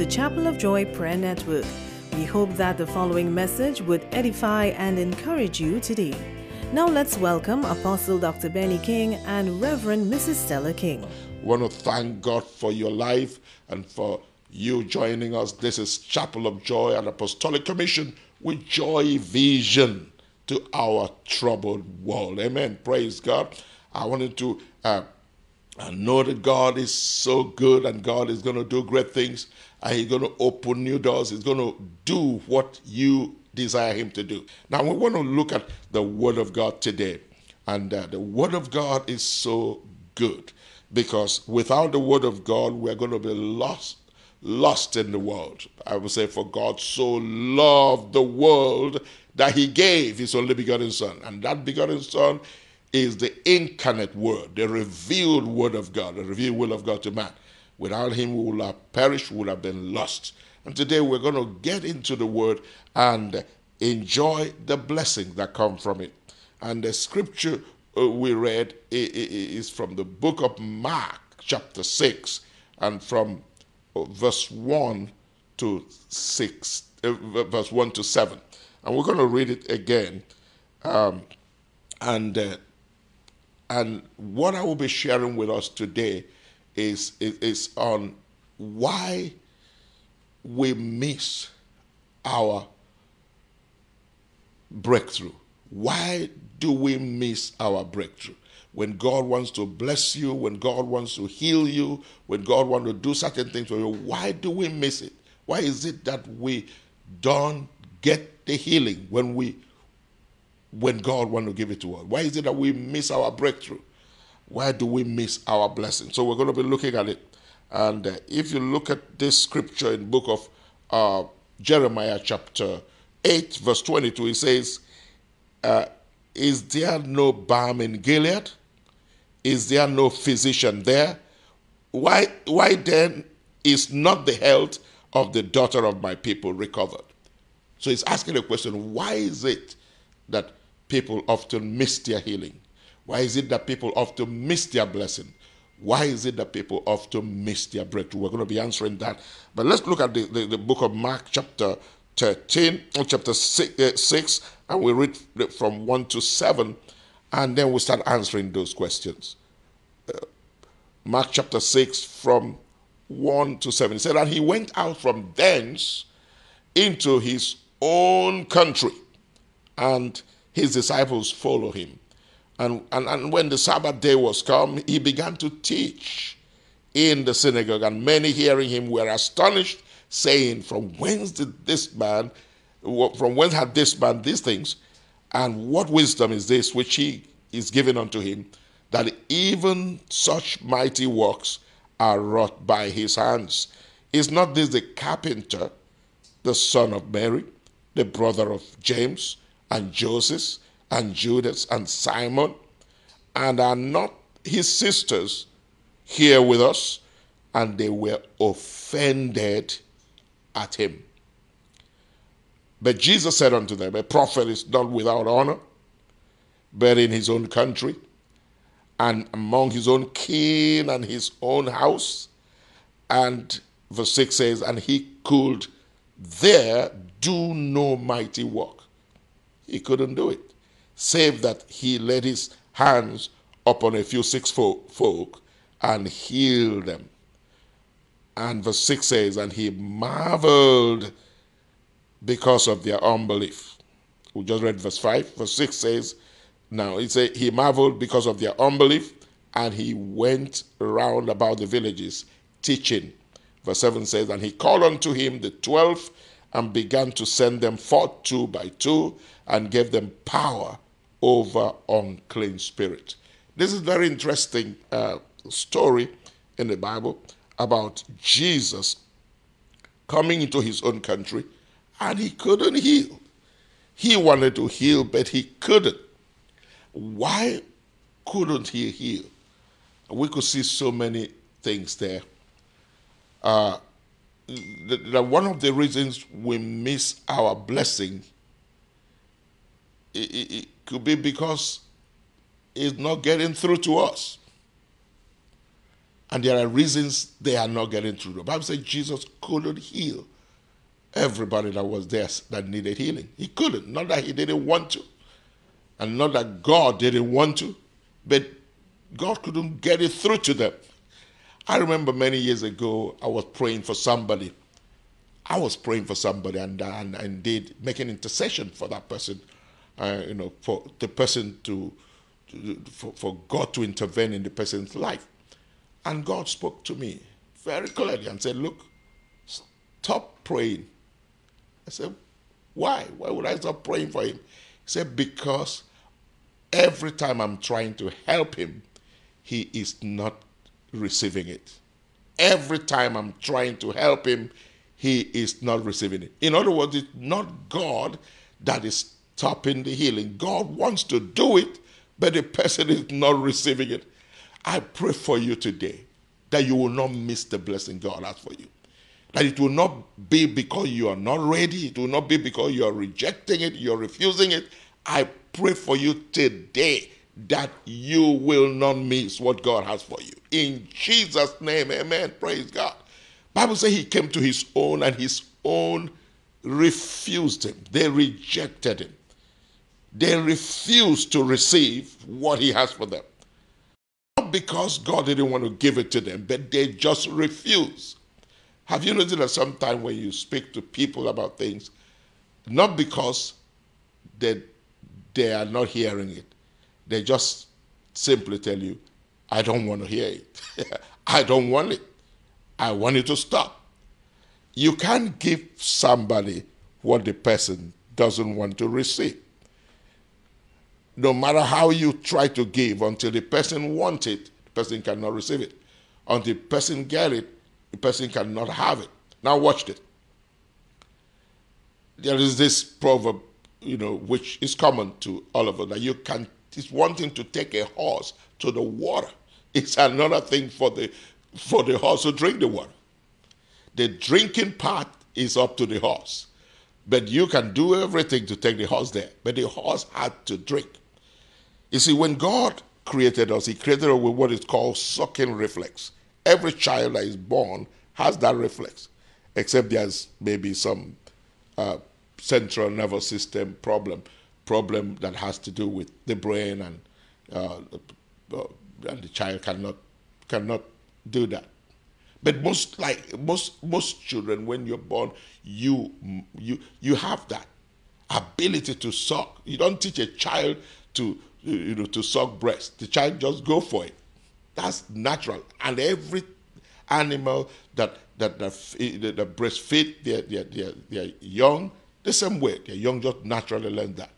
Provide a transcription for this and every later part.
To Chapel of Joy Prayer Network. We hope that the following message would edify and encourage you today. Now let's welcome Apostle Dr. Benny King and Reverend Mrs. Stella King. want to thank God for your life and for you joining us. This is Chapel of Joy and Apostolic Commission with Joy Vision to our troubled world. Amen. Praise God. I wanted to uh, know that God is so good and God is going to do great things and He's going to open new doors. He's going to do what you desire Him to do. Now, we want to look at the Word of God today. And uh, the Word of God is so good because without the Word of God, we're going to be lost. Lost in the world. I would say, for God so loved the world that He gave His only begotten Son. And that begotten Son is the incarnate word, the revealed word of God, the revealed will of God to man. Without him, we would have perished, we would have been lost. And today we're going to get into the word and enjoy the blessings that come from it. And the scripture uh, we read is from the book of Mark, chapter 6, and from uh, verse 1 to 6, uh, verse 1 to 7. And we're going to read it again. Um, and uh, and what I will be sharing with us today is, is, is on why we miss our breakthrough. Why do we miss our breakthrough? When God wants to bless you, when God wants to heal you, when God wants to do certain things for you, why do we miss it? Why is it that we don't get the healing when we when God wants to give it to us? Why is it that we miss our breakthrough? Why do we miss our blessing? So we're going to be looking at it. And uh, if you look at this scripture in book of uh, Jeremiah chapter 8 verse 22, it says, uh, is there no balm in Gilead? Is there no physician there? Why, why then is not the health of the daughter of my people recovered? So he's asking the question, why is it that people often miss their healing? Why is it that people often miss their blessing? Why is it that people often miss their breakthrough? We're going to be answering that. But let's look at the, the, the book of Mark, chapter 13, or chapter 6, uh, 6, and we read from 1 to 7, and then we start answering those questions. Uh, Mark chapter 6, from 1 to 7. He said, And he went out from thence into his own country, and his disciples follow him. And, and, and when the Sabbath day was come, he began to teach in the synagogue, and many hearing him were astonished, saying, From whence did this man, from whence had this man these things? And what wisdom is this which he is given unto him, that even such mighty works are wrought by his hands? Is not this the carpenter, the son of Mary, the brother of James and Joseph and Judas and Simon? And are not his sisters here with us? And they were offended at him. But Jesus said unto them, A prophet is not without honor, but in his own country, and among his own kin and his own house. And verse 6 says, And he could there do no mighty work. He couldn't do it, save that he laid his hands upon a few sick folk and healed them. And verse 6 says, And he marveled because of their unbelief. We just read verse 5. Verse 6 says, Now it says, He marveled because of their unbelief, and he went round about the villages teaching. Verse 7 says, And he called unto him the twelve and began to send them forth two by two and gave them power over unclean spirit. This is very interesting uh, story in the Bible about Jesus coming into his own country and he couldn't heal. He wanted to heal, but he couldn't. Why couldn't he heal? We could see so many things there. Uh, one of the reasons we miss our blessing it, it, could be because it's not getting through to us. And there are reasons they are not getting through. The Bible says Jesus couldn't heal everybody that was there that needed healing. He couldn't. Not that he didn't want to. And not that God didn't want to, but God couldn't get it through to them. I remember many years ago, I was praying for somebody. I was praying for somebody and, and, and did make an intercession for that person, uh, you know, for the person to, to for, for God to intervene in the person's life. And God spoke to me very clearly and said, Look, stop praying. I said, Why? Why would I stop praying for him? He said, Because every time I'm trying to help him, he is not receiving it. Every time I'm trying to help him, he is not receiving it. In other words, it's not God that is stopping the healing. God wants to do it, but the person is not receiving it. I pray for you today that you will not miss the blessing God has for you. That it will not be because you are not ready, it will not be because you are rejecting it, you're refusing it. I pray for you today that you will not miss what God has for you. In Jesus' name, amen. Praise God. Bible says he came to his own and his own refused him. They rejected him. They refuse to receive what he has for them. Not because God didn't want to give it to them, but they just refuse. Have you noticed that sometimes when you speak to people about things, not because they, they are not hearing it, they just simply tell you, I don't want to hear it. I don't want it. I want it to stop. You can't give somebody what the person doesn't want to receive. No matter how you try to give, until the person wants it, the person cannot receive it. Until the person get it, the person cannot have it. Now watch this. There is this proverb, you know, which is common to all of us that you can it's one thing to take a horse to the water. It's another thing for the for the horse to drink the water. The drinking part is up to the horse. But you can do everything to take the horse there. But the horse had to drink. You see, when God created us, He created us with what is called sucking reflex. Every child that is born has that reflex, except there's maybe some uh, central nervous system problem problem that has to do with the brain and uh, uh, and the child cannot cannot do that. But most like most most children, when you're born, you you you have that ability to suck. You don't teach a child to you know to suck breast. The child just go for it. That's natural. And every animal that that that, that, breastfeed their, their, their, their young the same way. Their young just naturally learn that.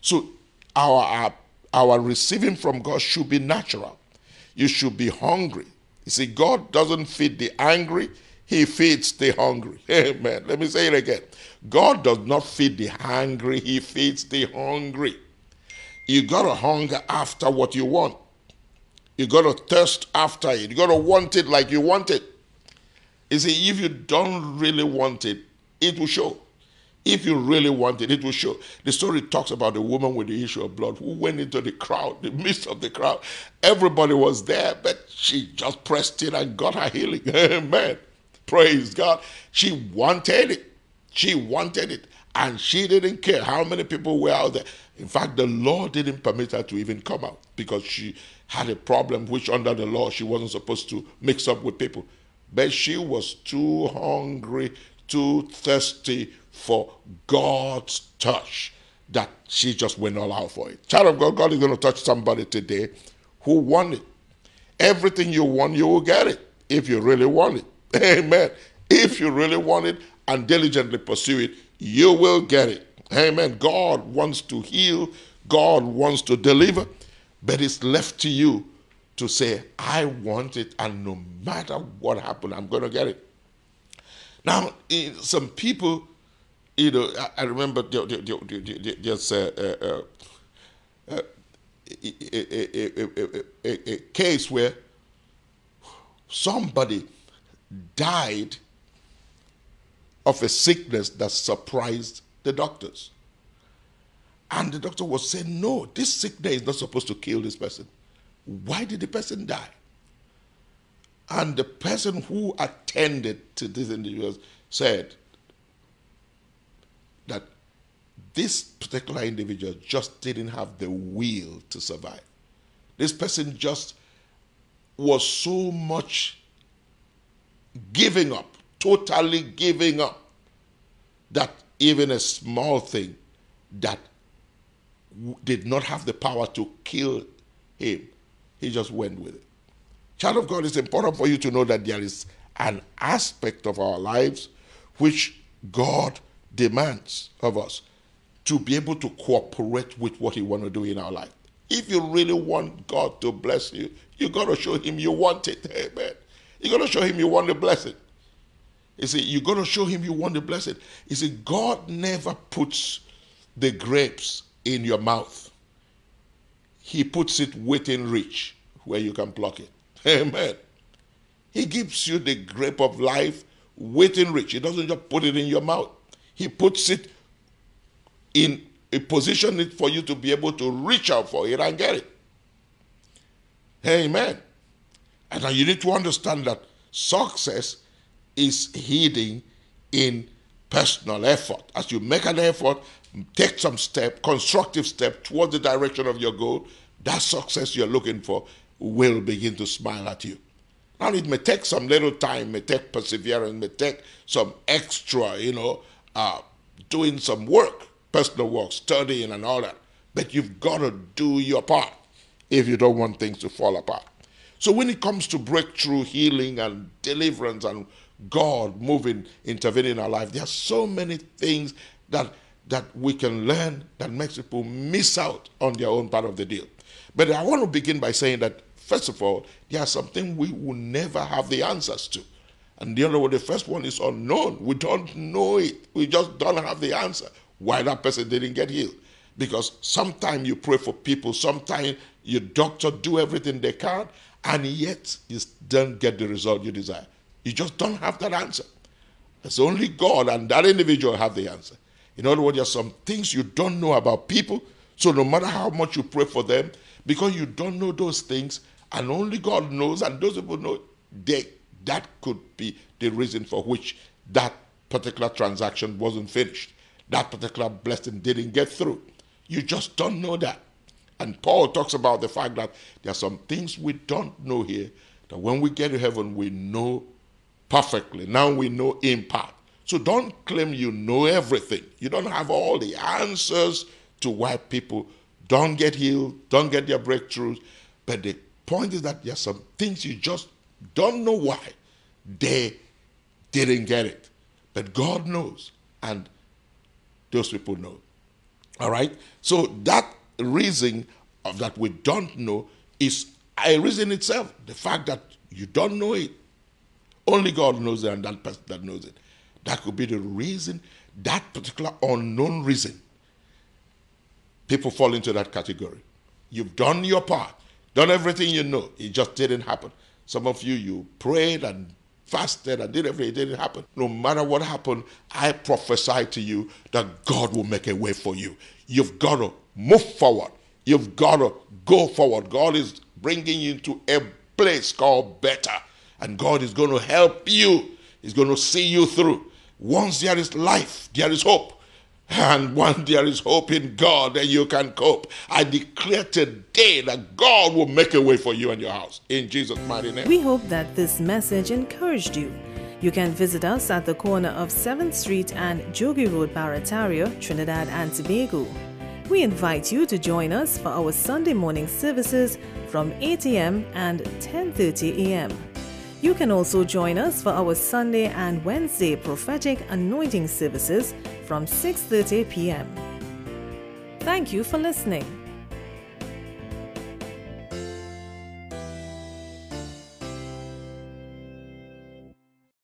So our, our, our receiving from God should be natural. You should be hungry. You see, God doesn't feed the angry, He feeds the hungry. Amen. Let me say it again. God does not feed the hungry, He feeds the hungry. You gotta hunger after what you want. You gotta thirst after it. You gotta want it like you want it. You see, if you don't really want it, it will show. If you really want it, it will show. The story talks about the woman with the issue of blood who went into the crowd, the midst of the crowd. Everybody was there, but she just pressed in and got her healing. Amen. Praise God. She wanted it. She wanted it. And she didn't care how many people were out there. In fact, the law didn't permit her to even come out because she had a problem which, under the law, she wasn't supposed to mix up with people. But she was too hungry, too thirsty for God's touch that she just went all out for it. Child of God, God is going to touch somebody today who want it. Everything you want, you will get it if you really want it. Amen. If you really want it and diligently pursue it, you will get it. Amen. God wants to heal, God wants to deliver, but it's left to you to say, I want it, and no matter what happens, I'm going to get it. Now, some people you know, I, remember there, there, there, there's a, a, a, a, case where somebody died of a sickness that surprised the doctors. And the doctor was saying, no, this sickness is not supposed to kill this person. Why did the person die? And the person who attended to this individual said that this particular individual just didn't have the will to survive. This person just was so much giving up, totally giving up, that even a small thing that did not have the power to kill him, he just went with it. Child of God, it's important for you to know that there is an aspect of our lives which God demands of us to be able to cooperate with what He want to do in our life. If you really want God to bless you, you got to show Him you want it. Amen. You got to show Him you want the blessing. You see, you got to show Him you want the blessing. You see, God never puts the grapes in your mouth. He puts it within reach where you can pluck it. Amen. He gives you the grape of life within reach. He doesn't just put it in your mouth. He puts it in a position for you to be able to reach out for it and get it. Amen. And now you need to understand that success is hidden in personal effort. As you make an effort, take some step, constructive step towards the direction of your goal, that success you're looking for will begin to smile at you. Now it may take some little time, may take perseverance, may take some extra, you know, uh, doing some work, personal work, studying and all that. But you've got to do your part if you don't want things to fall apart. So when it comes to breakthrough, healing, and deliverance, and God moving, intervening in our life, there are so many things that that we can learn that makes people miss out on their own part of the deal. But I want to begin by saying that First of all, there are something we will never have the answers to. And the other one, the first one is unknown. We don't know it. We just don't have the answer why that person didn't get healed. Because sometimes you pray for people, sometimes your doctor do everything they can, and yet you don't get the result you desire. You just don't have that answer. It's only God and that individual have the answer. In other words, there are some things you don't know about people. So no matter how much you pray for them, because you don't know those things, and only God knows, and those people know they, that could be the reason for which that particular transaction wasn't finished. That particular blessing didn't get through. You just don't know that. And Paul talks about the fact that there are some things we don't know here that when we get to heaven, we know perfectly. Now we know in part. So don't claim you know everything. You don't have all the answers to why people don't get healed, don't get their breakthroughs, but the point is that there's some things you just don't know why they didn't get it. But God knows, and those people know. All right? So that reason of that we don't know is a reason itself. The fact that you don't know it. Only God knows it, and that person that knows it. That could be the reason, that particular unknown reason. People fall into that category. You've done your part done everything you know. It just didn't happen. Some of you, you prayed and fasted and did everything. It didn't happen. No matter what happened, I prophesy to you that God will make a way for you. You've got to move forward. You've got to go forward. God is bringing you into a place called better. And God is going to help you. He's going to see you through. Once there is life, there is hope. And when there is hope in God, then you can cope. I declare today that God will make a way for you and your house. In Jesus' mighty name. We hope that this message encouraged you. You can visit us at the corner of 7th Street and Jogie Road, Barataria, Trinidad and Tobago. We invite you to join us for our Sunday morning services from 8 a.m. and 10:30 a.m. You can also join us for our Sunday and Wednesday prophetic anointing services from 6:30 p.m. Thank you for listening.